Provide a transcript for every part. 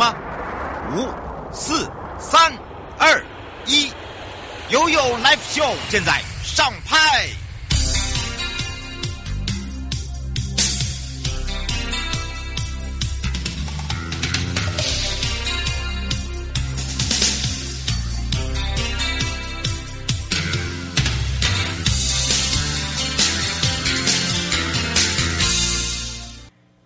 吗？五、四、三、二、一，悠悠 Live Show 现在上拍。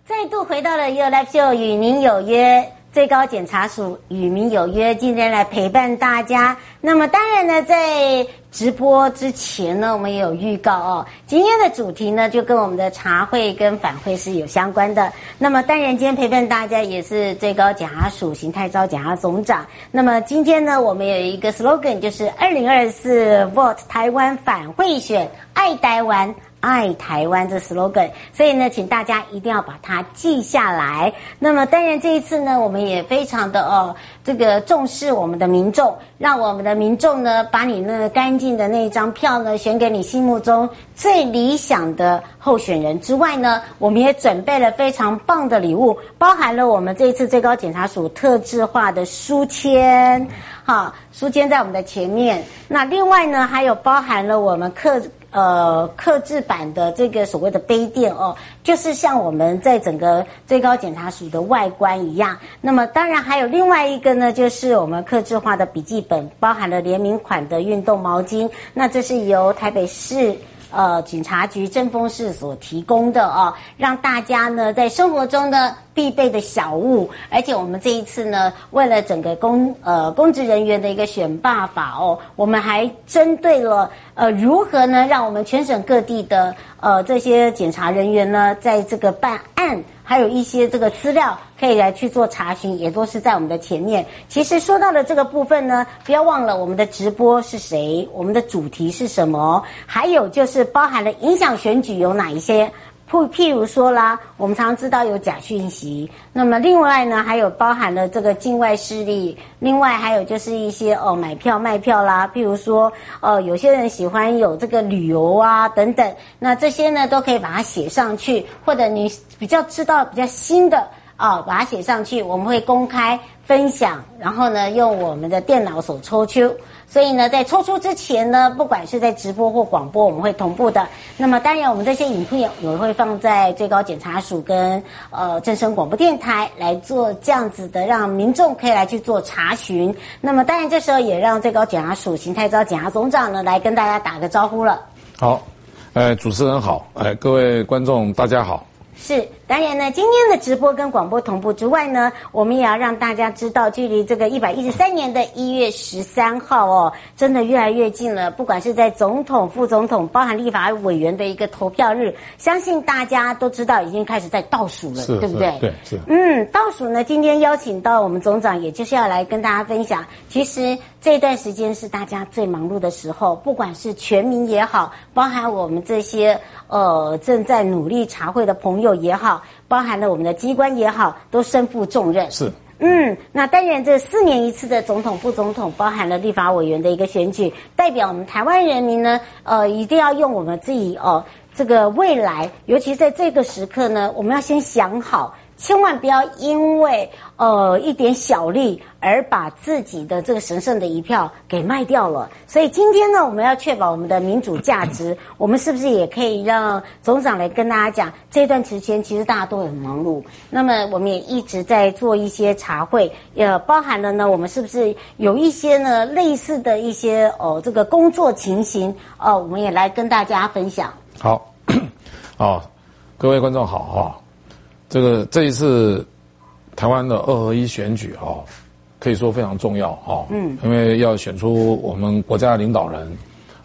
再度回到了 you Life Show 与您有约，最高检察署与民有约，今天来陪伴大家。那么当然呢，在直播之前呢，我们也有预告哦。今天的主题呢，就跟我们的茶会跟反贿是有相关的。那么当然，今天陪伴大家也是最高检察署邢泰钊检察总长。那么今天呢，我们有一个 slogan，就是二零二四 Vote 台湾反贿选，爱台湾。爱台湾这 slogan，所以呢，请大家一定要把它记下来。那么，当然这一次呢，我们也非常的哦，这个重视我们的民众，让我们的民众呢，把你那个干净的那一张票呢，选给你心目中最理想的候选人之外呢，我们也准备了非常棒的礼物，包含了我们这一次最高检察署特制化的书签，好，书签在我们的前面。那另外呢，还有包含了我们客。呃，刻制版的这个所谓的杯垫哦，就是像我们在整个最高检察署的外观一样。那么，当然还有另外一个呢，就是我们刻制化的笔记本，包含了联名款的运动毛巾。那这是由台北市。呃，警察局政风室所提供的哦，让大家呢在生活中呢必备的小物，而且我们这一次呢，为了整个公呃公职人员的一个选拔法哦，我们还针对了呃如何呢，让我们全省各地的呃这些检察人员呢，在这个办案。还有一些这个资料可以来去做查询，也都是在我们的前面。其实说到的这个部分呢，不要忘了我们的直播是谁，我们的主题是什么，还有就是包含了影响选举有哪一些。譬譬如说啦，我们常知道有假讯息，那么另外呢，还有包含了这个境外势力，另外还有就是一些哦买票卖票啦，譬如说哦有些人喜欢有这个旅游啊等等，那这些呢都可以把它写上去，或者你比较知道比较新的、哦，把它写上去，我们会公开分享，然后呢用我们的电脑所抽出。所以呢，在抽出之前呢，不管是在直播或广播，我们会同步的。那么，当然，我们这些影片也会放在最高检察署跟呃正声广播电台来做这样子的，让民众可以来去做查询。那么，当然，这时候也让最高检察署邢泰昭检察总长呢来跟大家打个招呼了。好，呃，主持人好，呃，各位观众大家好。是。当然呢，今天的直播跟广播同步之外呢，我们也要让大家知道，距离这个一百一十三年的一月十三号哦，真的越来越近了。不管是在总统、副总统，包含立法委员的一个投票日，相信大家都知道已经开始在倒数了，对不对？对，是。嗯，倒数呢，今天邀请到我们总长，也就是要来跟大家分享，其实这段时间是大家最忙碌的时候，不管是全民也好，包含我们这些呃正在努力查会的朋友也好。包含了我们的机关也好，都身负重任。是，嗯，那当然，这四年一次的总统、副总统，包含了立法委员的一个选举，代表我们台湾人民呢，呃，一定要用我们自己哦，这个未来，尤其在这个时刻呢，我们要先想好。千万不要因为呃一点小利而把自己的这个神圣的一票给卖掉了。所以今天呢，我们要确保我们的民主价值，我们是不是也可以让总长来跟大家讲，这段时间其实大家都很忙碌。那么我们也一直在做一些茶会，也包含了呢，我们是不是有一些呢类似的一些哦这个工作情形哦，我们也来跟大家分享。好，哦，各位观众好哈。这个这一次台湾的二合一选举啊，可以说非常重要哈。嗯，因为要选出我们国家的领导人，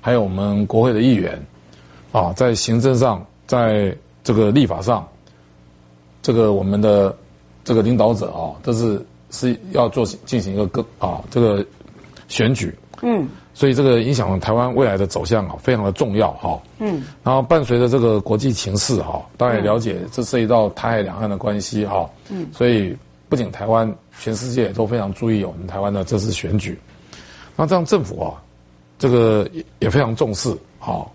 还有我们国会的议员，啊，在行政上，在这个立法上，这个我们的这个领导者啊，这是是要做进行一个更啊这个选举。嗯。所以这个影响台湾未来的走向啊，非常的重要哈。嗯，然后伴随着这个国际情势哈，大家也了解，这涉及到台海两岸的关系哈。嗯，所以不仅台湾，全世界都非常注意我们台湾的这次选举。那这样政府啊，这个也也非常重视哈。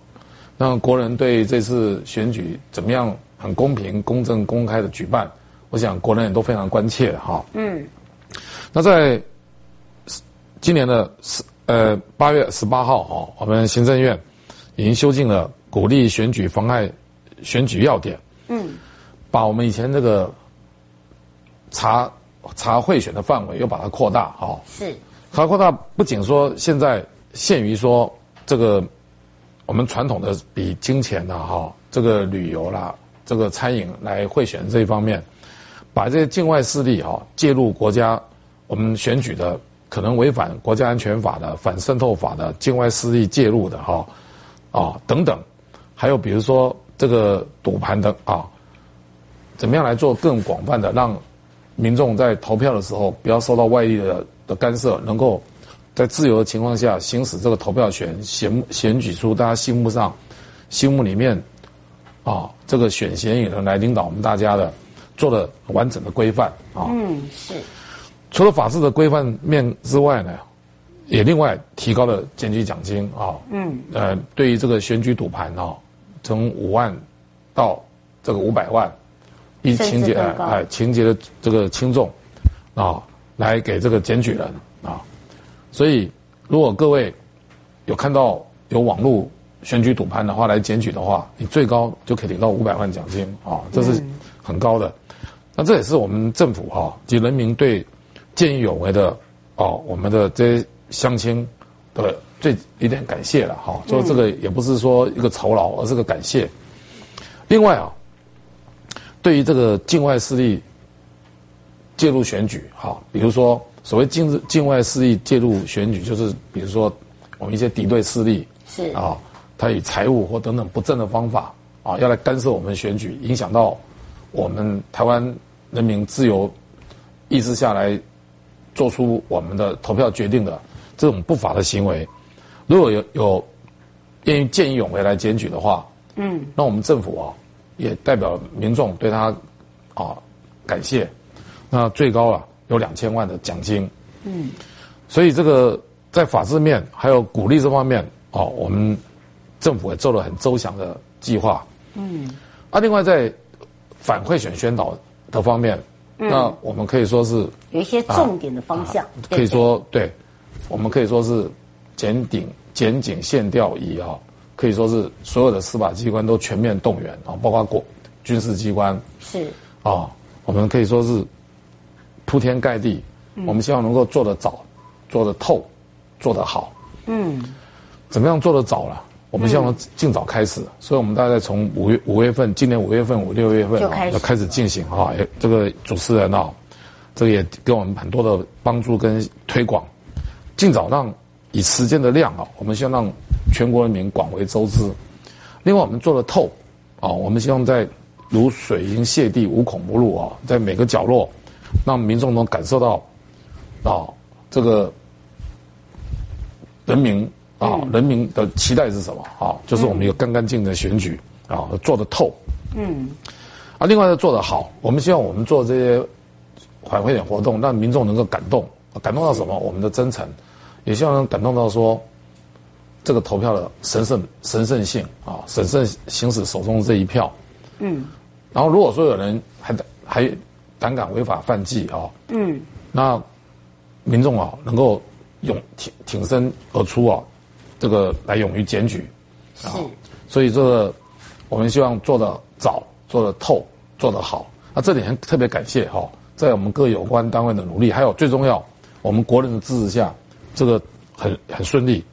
让国人对这次选举怎么样很公平、公正、公开的举办，我想国人也都非常关切哈。嗯。那在今年的十呃八月十八号哦，我们行政院已经修订了鼓励选举妨碍选举要点，嗯，把我们以前这个查查贿选的范围又把它扩大哦，是，它扩大不仅说现在限于说这个我们传统的比金钱呐哈，这个旅游啦，这个餐饮来贿选这一方面，把这些境外势力哈介入国家我们选举的。可能违反国家安全法的、反渗透法的、境外势力介入的哈，啊等等，还有比如说这个赌盘的啊，怎么样来做更广泛的，让民众在投票的时候不要受到外力的的干涉，能够在自由的情况下行使这个投票权，选选举出大家心目上、心目里面啊这个选贤与能来领导我们大家的，做了完整的规范啊。嗯，是。除了法治的规范面之外呢，也另外提高了检举奖金啊。嗯。呃，对于这个选举赌盘啊，从五万到这个五百万，依情节哎哎情节的这个轻重啊，来给这个检举人啊。所以，如果各位有看到有网络选举赌盘的话来检举的话，你最高就可以领到五百万奖金啊，这是很高的。那这也是我们政府啊及人民对。见义勇为的哦，我们的这些乡亲的最一点感谢了哈。所以这个也不是说一个酬劳，而是个感谢。另外啊，对于这个境外势力介入选举哈，比如说所谓境境外势力介入选举，就是比如说我们一些敌对势力是啊，他以财务或等等不正的方法啊，要来干涉我们选举，影响到我们台湾人民自由意志下来。做出我们的投票决定的这种不法的行为，如果有有愿意见义勇为来检举的话，嗯，那我们政府啊也代表民众对他啊感谢，那最高啊有两千万的奖金，嗯，所以这个在法制面还有鼓励这方面啊，我们政府也做了很周详的计划，嗯，啊，另外在反贿选宣导的方面。嗯、那我们可以说是有一些重点的方向，啊啊、可以说对，我们可以说是检警检警线调移啊，可以说是所有的司法机关都全面动员啊，包括国军事机关。是。啊，我们可以说是铺天盖地，嗯、我们希望能够做得早，做得透，做得好，嗯，怎么样做得早了？我们希望尽早开始，嗯、所以我们大概从五月五月份，今年五月份、五六月份啊，要开始进行啊。这个主持人啊，这个也给我们很多的帮助跟推广，尽早让以时间的量啊，我们希望让全国人民广为周知。另外，我们做的透啊，我们希望在如水银泻地、无孔不入啊，在每个角落，让民众能感受到啊，这个人民。啊，人民的期待是什么？啊，就是我们有干干净净的选举啊，做得透。嗯。啊，另外呢，做得好。我们希望我们做这些反馈点活动，让民众能够感动，感动到什么？我们的真诚，也希望能感动到说，这个投票的神圣神圣性啊，神圣行使手中的这一票。嗯。然后，如果说有人还还胆敢违法犯纪啊，嗯，那民众啊，能够勇挺挺身而出啊。这个来勇于检举，啊是，所以这个我们希望做的早、做的透、做得好。那这里很特别感谢哈，在我们各有关单位的努力，还有最重要，我们国人的支持下，这个很很顺利。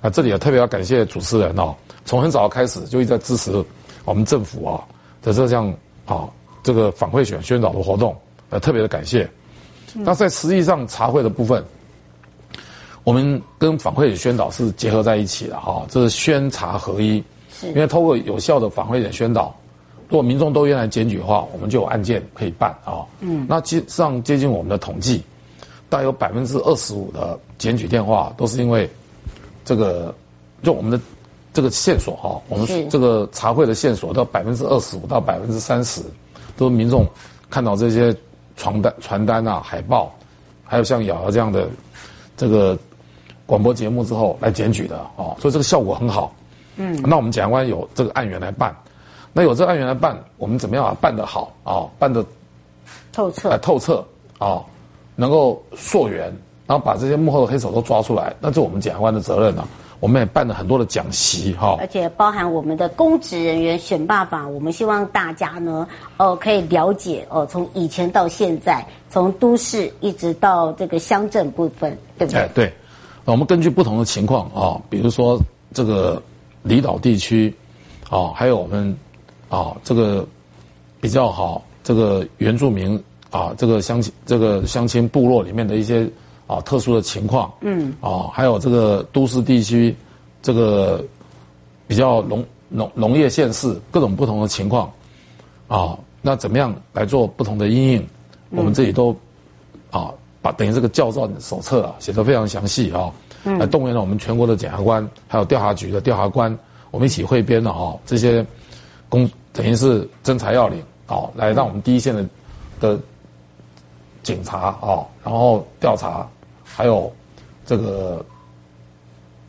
啊，这里也特别要感谢主持人哦，从很早开始就一直在支持我们政府啊的这项啊这个反贿选宣导的活动，呃，特别的感谢。那在实际上茶会的部分。我们跟反贿选宣导是结合在一起的哈，这是宣查合一。是，因为透过有效的反贿选宣导，如果民众都愿意来检举的话，我们就有案件可以办啊。嗯，那基上接近我们的统计，大概有百分之二十五的检举电话都是因为这个，就我们的这个线索哈，我们这个查会的线索到百分之二十五到百分之三十，都是民众看到这些传单、传单啊、海报，还有像瑶瑶这样的这个。广播节目之后来检举的哦，所以这个效果很好。嗯，那我们检察官有这个案源来办，那有这个案源来办，我们怎么样啊？办得好啊，办得透彻，哎，透彻啊，能够溯源，然后把这些幕后的黑手都抓出来，那这是我们检察官的责任了、啊。我们也办了很多的讲习哈，而且包含我们的公职人员选拔法，我们希望大家呢，哦，可以了解哦，从以前到现在，从都市一直到这个乡镇部分，对不对？哎，对，我们根据不同的情况啊，比如说这个离岛地区，啊，还有我们啊这个比较好这个原住民啊这个乡亲这个乡亲部落里面的一些。啊，特殊的情况，嗯，啊，还有这个都市地区，这个比较农农农业县市各种不同的情况，啊，那怎么样来做不同的因应？我们这里都啊，把等于这个教召手册啊写得非常详细啊，来动员了我们全国的检察官，还有调查局的调查官，我们一起汇编了啊这些工等于是侦查要领啊，来让我们第一线的的警察啊，然后调查。还有这个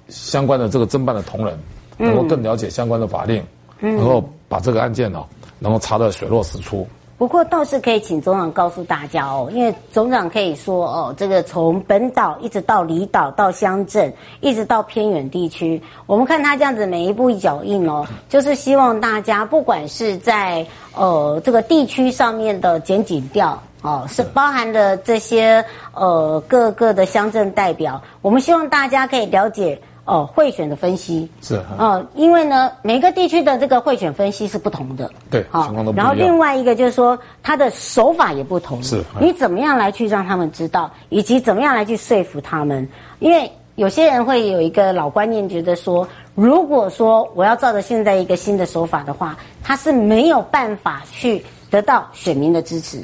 相关的这个侦办的同仁，能够更了解相关的法令，嗯、能够把这个案件呢、哦，能够查得水落石出。不过倒是可以请总长告诉大家哦，因为总长可以说哦，这个从本岛一直到离岛到乡镇，一直到偏远地区，我们看他这样子每一步一脚印哦，就是希望大家不管是在呃这个地区上面的检警调。哦，是包含了这些呃各个的乡镇代表，我们希望大家可以了解哦贿选的分析是哦、呃，因为呢每个地区的这个贿选分析是不同的，对，情况都不。然后另外一个就是说他的手法也不同，是，你怎么样来去让他们知道，以及怎么样来去说服他们？因为有些人会有一个老观念，觉得说如果说我要照着现在一个新的手法的话，他是没有办法去得到选民的支持。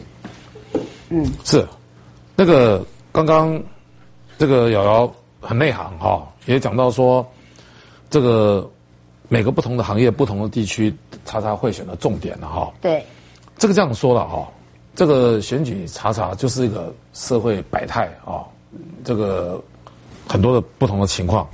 嗯，是，那个刚刚这个瑶瑶很内行哈、哦，也讲到说，这个每个不同的行业、不同的地区查查会选的重点了哈、哦。对，这个这样说了哈、哦，这个选举查查就是一个社会百态啊，这个很多的不同的情况，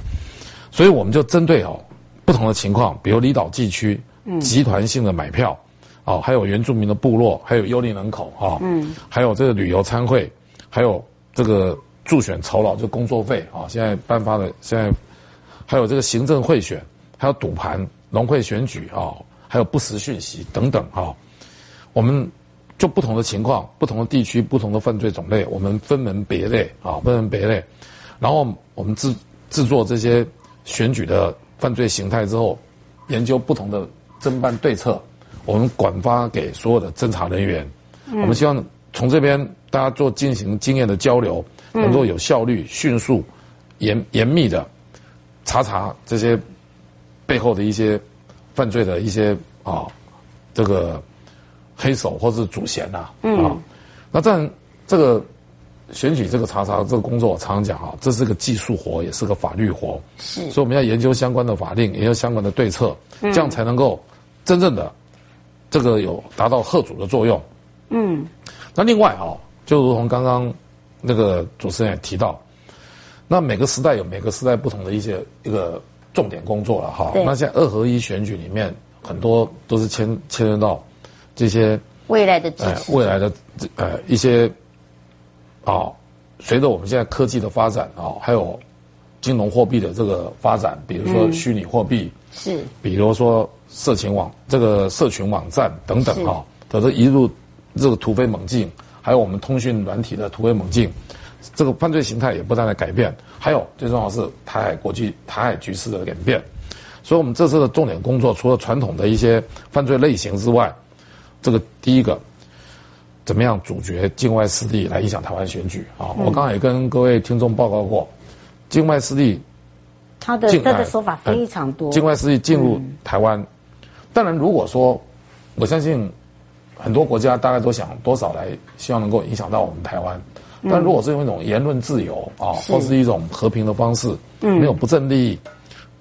所以我们就针对哦不同的情况，比如离岛地区集团性的买票。哦，还有原住民的部落，还有幽灵人口哦，嗯，还有这个旅游参会，还有这个助选酬劳就工作费啊，现在颁发的现在还有这个行政贿选，还有赌盘、农会选举啊，还有不实讯息等等啊，我们就不同的情况、不同的地区、不同的犯罪种类，我们分门别类啊，分门别类，然后我们制制作这些选举的犯罪形态之后，研究不同的侦办对策。我们广发给所有的侦查人员，嗯、我们希望从这边大家做进行经验的交流，能够有效率、迅速、严严密的查查这些背后的一些犯罪的一些啊这个黑手或是主嫌呐啊，那这样这个选举这个查查这个工作，我常常讲啊，这是个技术活，也是个法律活，是，所以我们要研究相关的法令，研究相关的对策，这样才能够真正的。这个有达到吓阻的作用，嗯，那另外啊，就如同刚刚那个主持人也提到，那每个时代有每个时代不同的一些一个重点工作了哈。那现在二合一选举里面很多都是牵牵涉到这些未来的支持、呃、未来的呃一些啊，随着我们现在科技的发展啊，还有金融货币的这个发展，比如说虚拟货币、嗯、是，比如说。色情网这个社群网站等等哈，都是一路这个突飞猛进，还有我们通讯软体的突飞猛进，这个犯罪形态也不断的改变，还有最重要的是台海国际台海局势的演变，所以我们这次的重点工作除了传统的一些犯罪类型之外，这个第一个怎么样阻绝境外势力来影响台湾选举啊？我刚才也跟各位听众报告过，境外势力他的他的说法非常多，境外势力进入台湾。当然，如果说我相信很多国家大概都想多少来希望能够影响到我们台湾，但如果是用一种言论自由啊，或是一种和平的方式，没有不正利益，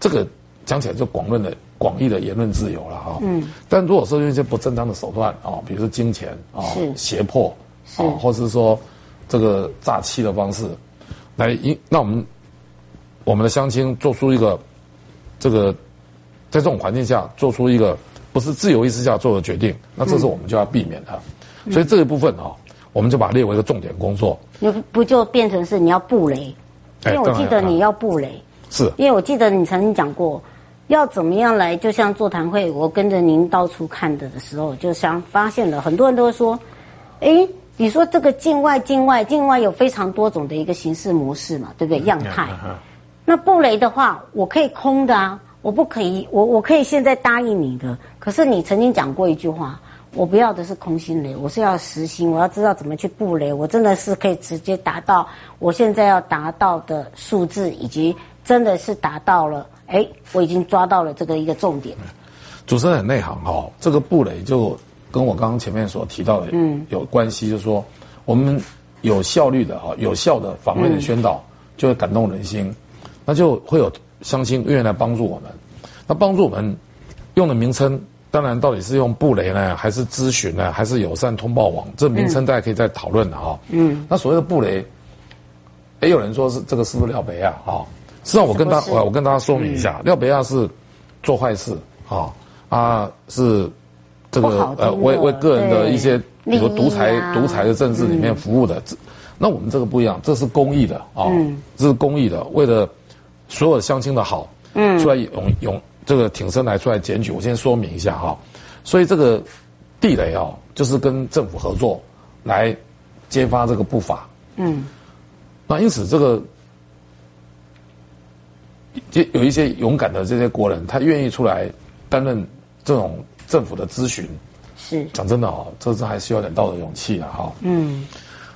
这个讲起来就广论的广义的言论自由了哈。嗯。但如果说用一些不正当的手段啊，比如说金钱啊、胁迫啊，或是说这个诈欺的方式，来引那我们我们的乡亲做出一个这个。在这种环境下做出一个不是自由意识下做的决定，那这是我们就要避免它。所以这一部分啊，我们就把它列为一个重点工作。你不就变成是你要布雷？因为我记得你要布雷，是因为我记得你曾经讲过，要怎么样来，就像座谈会，我跟着您到处看的的时候，就想发现了很多人都会说，哎，你说这个境外、境外、境外有非常多种的一个形式模式嘛，对不对？样态。那布雷的话，我可以空的啊，我不可以，我我可以现在答应你的。可是你曾经讲过一句话。我不要的是空心雷，我是要实心。我要知道怎么去布雷，我真的是可以直接达到我现在要达到的数字，以及真的是达到了。哎，我已经抓到了这个一个重点。主持人很内行哈，这个布雷就跟我刚刚前面所提到的嗯有关系，就是说我们有效率的哈、有效的访问的宣导，就会感动人心，那就会有乡亲愿意来帮助我们。那帮助我们用的名称。当然，到底是用布雷呢，还是咨询呢，还是友善通报网？这名称大家可以再讨论的哈。嗯。那所谓的布雷，也有人说是这个是不是廖北亚啊？实际上，我跟他我我跟大家说明一下，廖北亚是做坏事啊啊，是这个呃为为个人的一些比如独裁独裁的政治里面服务的。那我们这个不一样，这是公益的啊，这是公益的，为了所有乡亲的好，嗯，出来勇勇。这个挺身来出来检举，我先说明一下哈，所以这个地雷哦，就是跟政府合作来揭发这个不法。嗯，那因此这个就有一些勇敢的这些国人，他愿意出来担任这种政府的咨询。是，讲真的哦，这是还需要点道德勇气的哈。嗯，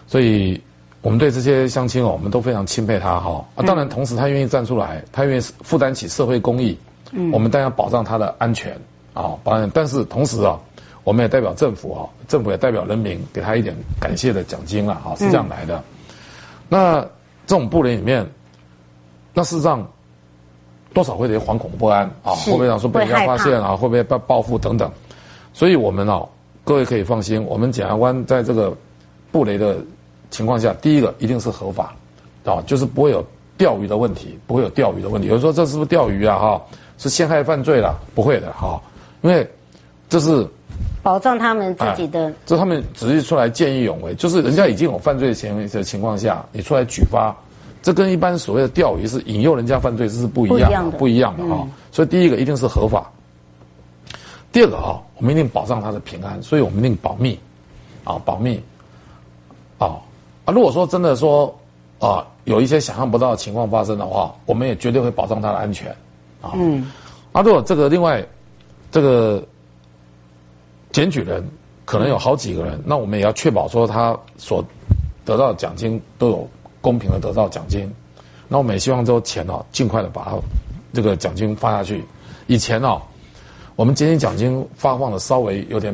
所以我们对这些乡亲哦，我们都非常钦佩他哈。啊，当然同时他愿意站出来，他愿意负担起社会公益。嗯，我们当然要保障他的安全啊，保障。但是同时啊，我们也代表政府啊，政府也代表人民，给他一点感谢的奖金啊，是这样来的。嗯、那这种布雷里面，那事实上多少会有点惶恐不安啊，会不会想说被人家发现啊，会不会被报复等等。所以我们啊，各位可以放心，我们检察官在这个布雷的情况下，第一个一定是合法啊，就是不会有钓鱼的问题，不会有钓鱼的问题。有人说这是不是钓鱼啊？哈。是陷害犯罪了？不会的哈，因为这是保障他们自己的。这他们只是出来见义勇为，就是人家已经有犯罪行为的情况下，你出来举发，这跟一般所谓的钓鱼是引诱人家犯罪，这是不一样的，不一样的哈。所以第一个一定是合法，第二个哈，我们一定保障他的平安，所以我们一定保密，啊，保密，啊啊，如果说真的说啊有一些想象不到的情况发生的话，我们也绝对会保障他的安全。嗯，啊，如果这个另外，这个检举人可能有好几个人，那我们也要确保说他所得到的奖金都有公平的得到奖金。那我们也希望这钱哦，尽快的把它这个奖金发下去。以前哦，我们今天奖金发放的稍微有点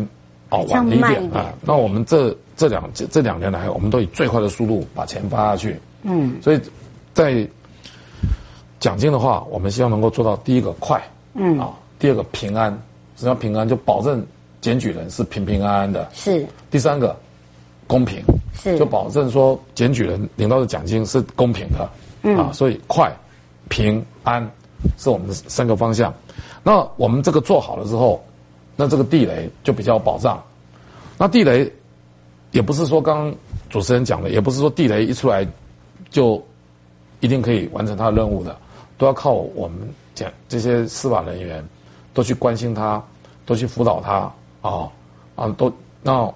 哦晚了一点啊。那我们这这两这这两年来，我们都以最快的速度把钱发下去。嗯，所以在。奖金的话，我们希望能够做到第一个快，嗯啊，第二个平安，只要平安就保证检举人是平平安安的，是。第三个公平，是，就保证说检举人领到的奖金是公平的，嗯啊，所以快、平安是我们的三个方向。那我们这个做好了之后，那这个地雷就比较有保障。那地雷也不是说刚刚主持人讲的，也不是说地雷一出来就一定可以完成他的任务的。都要靠我们讲这些司法人员，都去关心他，都去辅导他啊啊，都让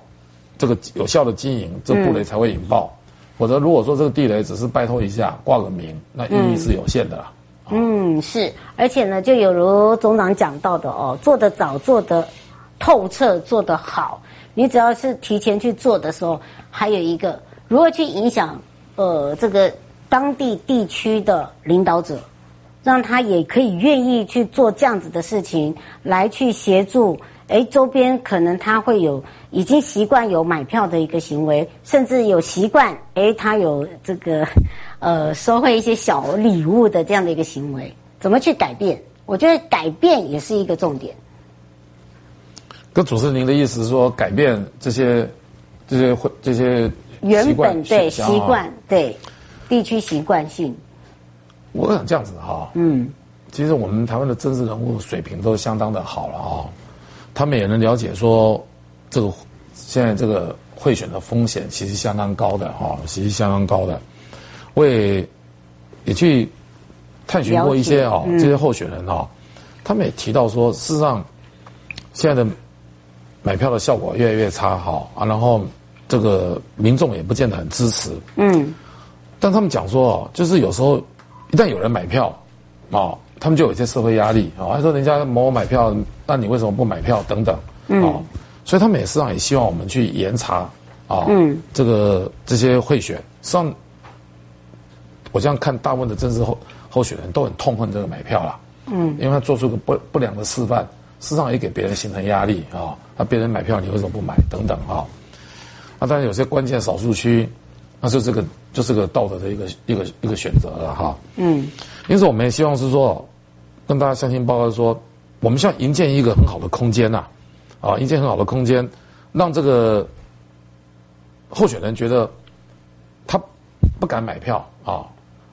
这个有效的经营，这布雷才会引爆。否则，如果说这个地雷只是拜托一下挂个名，那意义是有限的啦。嗯，是，而且呢，就有如总长讲到的哦，做得早，做得透彻，做得好，你只要是提前去做的时候，还有一个如何去影响呃这个当地地区的领导者。让他也可以愿意去做这样子的事情，来去协助。哎，周边可能他会有已经习惯有买票的一个行为，甚至有习惯，哎，他有这个呃收回一些小礼物的这样的一个行为，怎么去改变？我觉得改变也是一个重点。跟主持人您的意思是说，改变这些这些会这些原本对习惯对地区习惯性。我想这样子哈，嗯，其实我们台湾的政治人物水平都相当的好了啊，他们也能了解说，这个现在这个贿选的风险其实相当高的哈，其实相当高的。我也也去探寻过一些啊，这些候选人啊，他们也提到说，事实上现在的买票的效果越来越差哈啊，然后这个民众也不见得很支持。嗯，但他们讲说哦，就是有时候一旦有人买票啊。他们就有一些社会压力啊，还说人家某某买票，那你为什么不买票等等嗯？所以他们也实际上也希望我们去严查啊，嗯这个这些贿选。实际上，我这样看，大部分的政治候候选人都很痛恨这个买票啦，嗯，因为他做出个不不良的示范，事实上也给别人形成压力啊。那别人买票，你为什么不买？等等啊。那当然有些关键少数区，那就这个就是个道德的一个一个一个选择了哈。嗯。因此，我们也希望是说，跟大家相亲报告说，我们需要营建一个很好的空间呐，啊，营建很好的空间，让这个候选人觉得他不敢买票啊，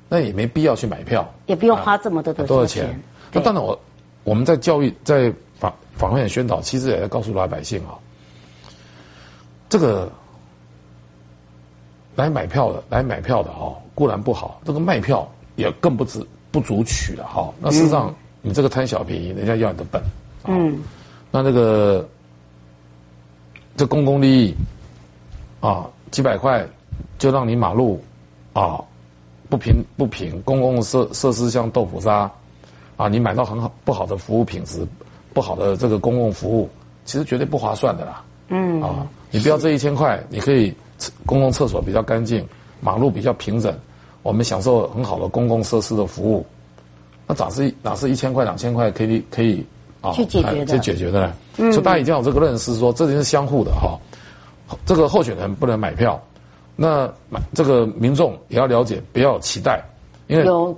那也没必要去买票，也不用花这么多的多少钱。那当然，我我们在教育、在访访问、宣导，其实也在告诉老百姓啊，这个来买票的、来买票的啊，固然不好，这个卖票也更不值。不足取了哈，那事实上你这个贪小便宜，人家要你的本，嗯，那这个这公共利益啊，几百块就让你马路啊不平不平，公共设设施像豆腐渣啊，你买到很好不好的服务品质，不好的这个公共服务，其实绝对不划算的啦，嗯啊，你不要这一千块，你可以公共厕所比较干净，马路比较平整。我们享受很好的公共设施的服务，那咋是哪是一千块两千块可以可以啊去解决的？去解决的呢？嗯，所以大家一定要有这个认识说，说这里是相互的哈。这个候选人不能买票，那买这个民众也要了解，不要有期待，因为有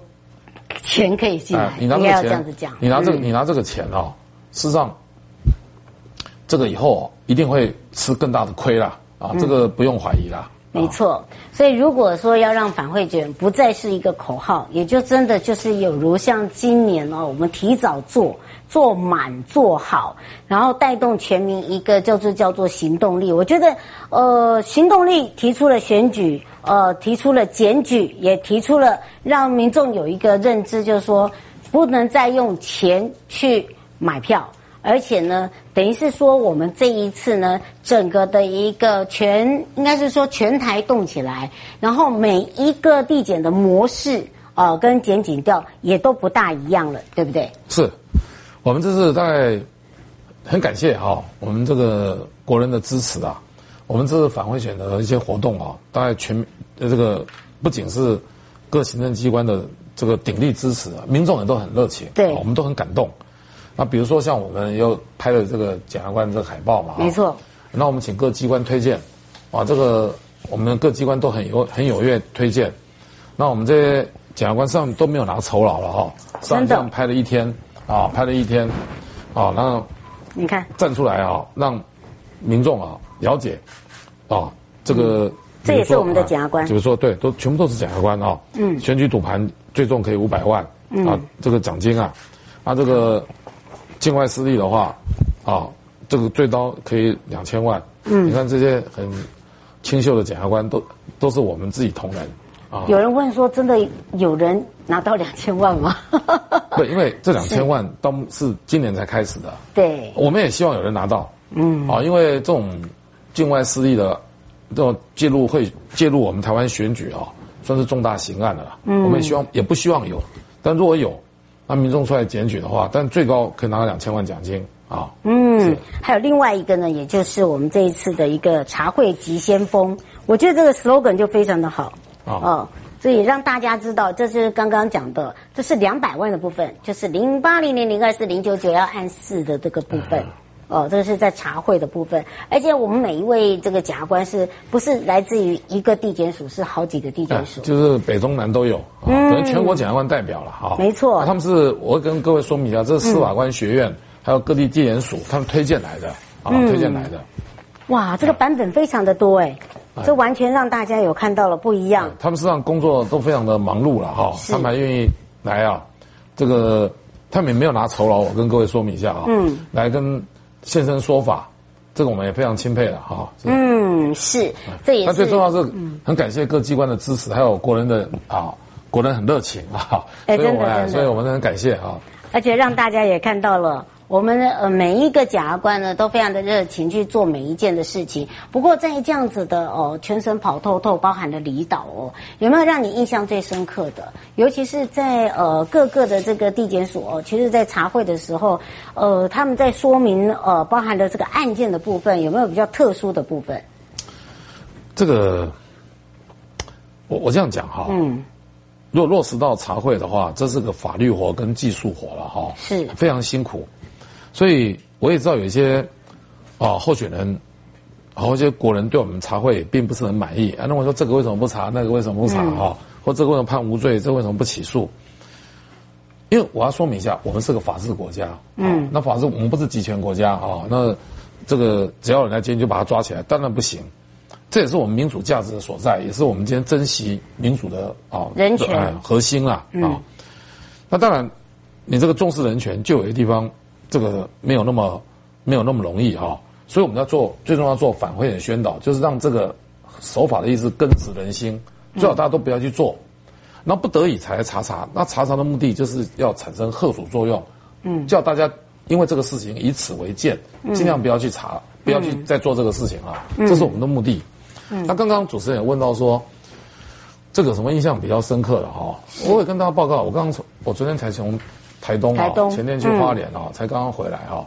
钱可以进来。你拿这个钱，你拿这个你拿这个钱啊，事实上这个以后一定会吃更大的亏啦啊，这个不用怀疑啦。没错，所以如果说要让反贿卷不再是一个口号，也就真的就是有如像今年哦，我们提早做做满做好，然后带动全民一个叫做叫做行动力。我觉得，呃，行动力提出了选举，呃，提出了检举，也提出了让民众有一个认知，就是说不能再用钱去买票。而且呢，等于是说，我们这一次呢，整个的一个全，应该是说全台动起来，然后每一个地检的模式，呃，跟检警调也都不大一样了，对不对？是，我们这是在很感谢哈，我们这个国人的支持啊，我们这次反贿选的一些活动啊，大概全呃这个不仅是各行政机关的这个鼎力支持啊，民众也都很热情，对，我们都很感动。那比如说像我们又拍了这个检察官这个海报嘛，没错。那我们请各机关推荐，啊，这个我们各机关都很有很踊跃推荐。那我们这些检察官上都没有拿酬劳了哈，上这样拍了一天啊，拍了一天，啊，然后你看站出来啊，让民众啊了解啊这个。这也是我们的检察官。比如说对，都全部都是检察官啊。嗯。选举赌盘最重可以五百万啊，这个奖金啊，啊这个。境外势力的话，啊，这个最高可以两千万。嗯，你看这些很清秀的检察官都都是我们自己同仁啊。有人问说，真的有人拿到两千万吗？对，因为这两千万 都是今年才开始的。对，我们也希望有人拿到。嗯，啊，因为这种境外势力的这种介入会介入我们台湾选举啊，算是重大刑案的了。嗯，我们也希望也不希望有，但如果有。那民众出来检举的话，但最高可以拿到两千万奖金啊。嗯，还有另外一个呢，也就是我们这一次的一个茶会急先锋，我觉得这个 slogan 就非常的好啊。哦，所以让大家知道，这是刚刚讲的，这是两百万的部分，就是零八零零零二四零九九要按四的这个部分。嗯哦，这个是在茶会的部分，而且我们每一位这个检察官是不是来自于一个地检署，是好几个地检署，就是北中南都有，嗯，等于全国检察官代表了哈。没错，他们是我会跟各位说明一下，这是司法官学院还有各地地检署他们推荐来的啊，推荐来的。哇，这个版本非常的多哎，这完全让大家有看到了不一样。他们实际上工作都非常的忙碌了哈，他们还愿意来啊，这个他们也没有拿酬劳，我跟各位说明一下啊，嗯，来跟。现身说法，这个我们也非常钦佩了哈。嗯，是，这也是。那最重要是很感谢各机关的支持，还有国人的啊，国人很热情啊，所以我们所以我们很感谢啊。而且让大家也看到了。我们的呃每一个检察官呢，都非常的热情去做每一件的事情。不过在这样子的哦，全省跑透透，包含了离岛哦，有没有让你印象最深刻的？尤其是在呃各个的这个地检署哦，其实，在查会的时候，呃，他们在说明呃包含的这个案件的部分，有没有比较特殊的部分？这个，我我这样讲哈，嗯，如果落实到查会的话，这是个法律活跟技术活了哈，是非常辛苦。所以我也知道有一些啊候选人，然后一些国人对我们查会并不是很满意啊，那我说这个为什么不查，那个为什么不查哈，或这个为什么判无罪，这个为什么不起诉？因为我要说明一下，我们是个法治国家，嗯，那法治我们不是集权国家啊，那这个只要有人来监就把他抓起来，当然不行。这也是我们民主价值的所在，也是我们今天珍惜民主的啊人权核心啊啊。那当然，你这个重视人权，就有些地方。这个没有那么没有那么容易哈，所以我们要做最重要做反馈的宣导，就是让这个守法的意思根植人心，最好大家都不要去做，那不得已才来查查，那查查的目的就是要产生吓阻作用，嗯，叫大家因为这个事情以此为鉴，尽量不要去查，不要去再做这个事情啊，这是我们的目的。那刚刚主持人也问到说，这个什么印象比较深刻的哈，我也跟大家报告，我刚刚从我昨天才从。台东啊，前天去花莲啊，才刚刚回来哈。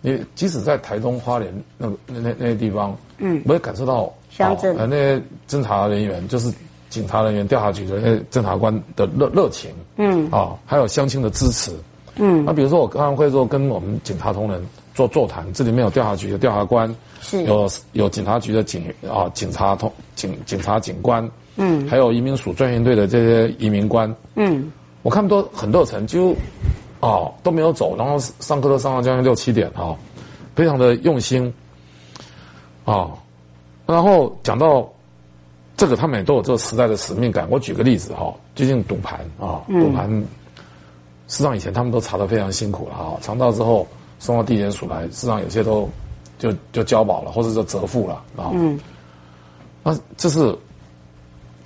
你即使在台东花莲那那那那些地方，嗯，我也感受到乡镇。那些侦查人员，就是警察人员、调查局的那些侦查官的热热情，嗯，啊，还有乡亲的支持，嗯。那比如说我刚刚会说跟我们警察同仁做座谈，这里面有调查局的调查官，是，有有警察局的警啊警察同警警察警官，嗯，还有移民署专员队的这些移民官，嗯。我看都很热忱，就哦都没有走，然后上课都上到将近六七点啊，非常的用心啊。然后讲到这个，他们也都有这个时代的使命感。我举个例子哈，最近赌盘啊，赌盘，事实上以前他们都查的非常辛苦了啊，查到之后送到地检署来，事实上有些都就就交保了，或者说折付了啊。嗯，那这是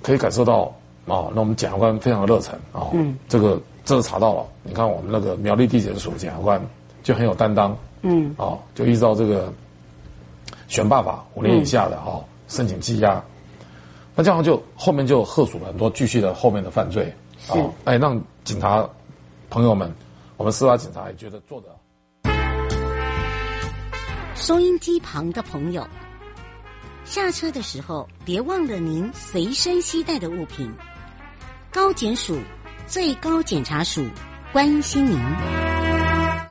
可以感受到。哦，那我们检察官非常的热忱啊，嗯，这个这个查到了，你看我们那个苗栗地检署检察官就很有担当，嗯，哦，就依照这个选罢法五年以下的哦，申请羁押，那这样就后面就贺署了很多继续的后面的犯罪，哦，哎，让警察朋友们，我们司法警察也觉得做的。收音机旁的朋友，下车的时候别忘了您随身携带的物品。高检署，最高检察署，关心您。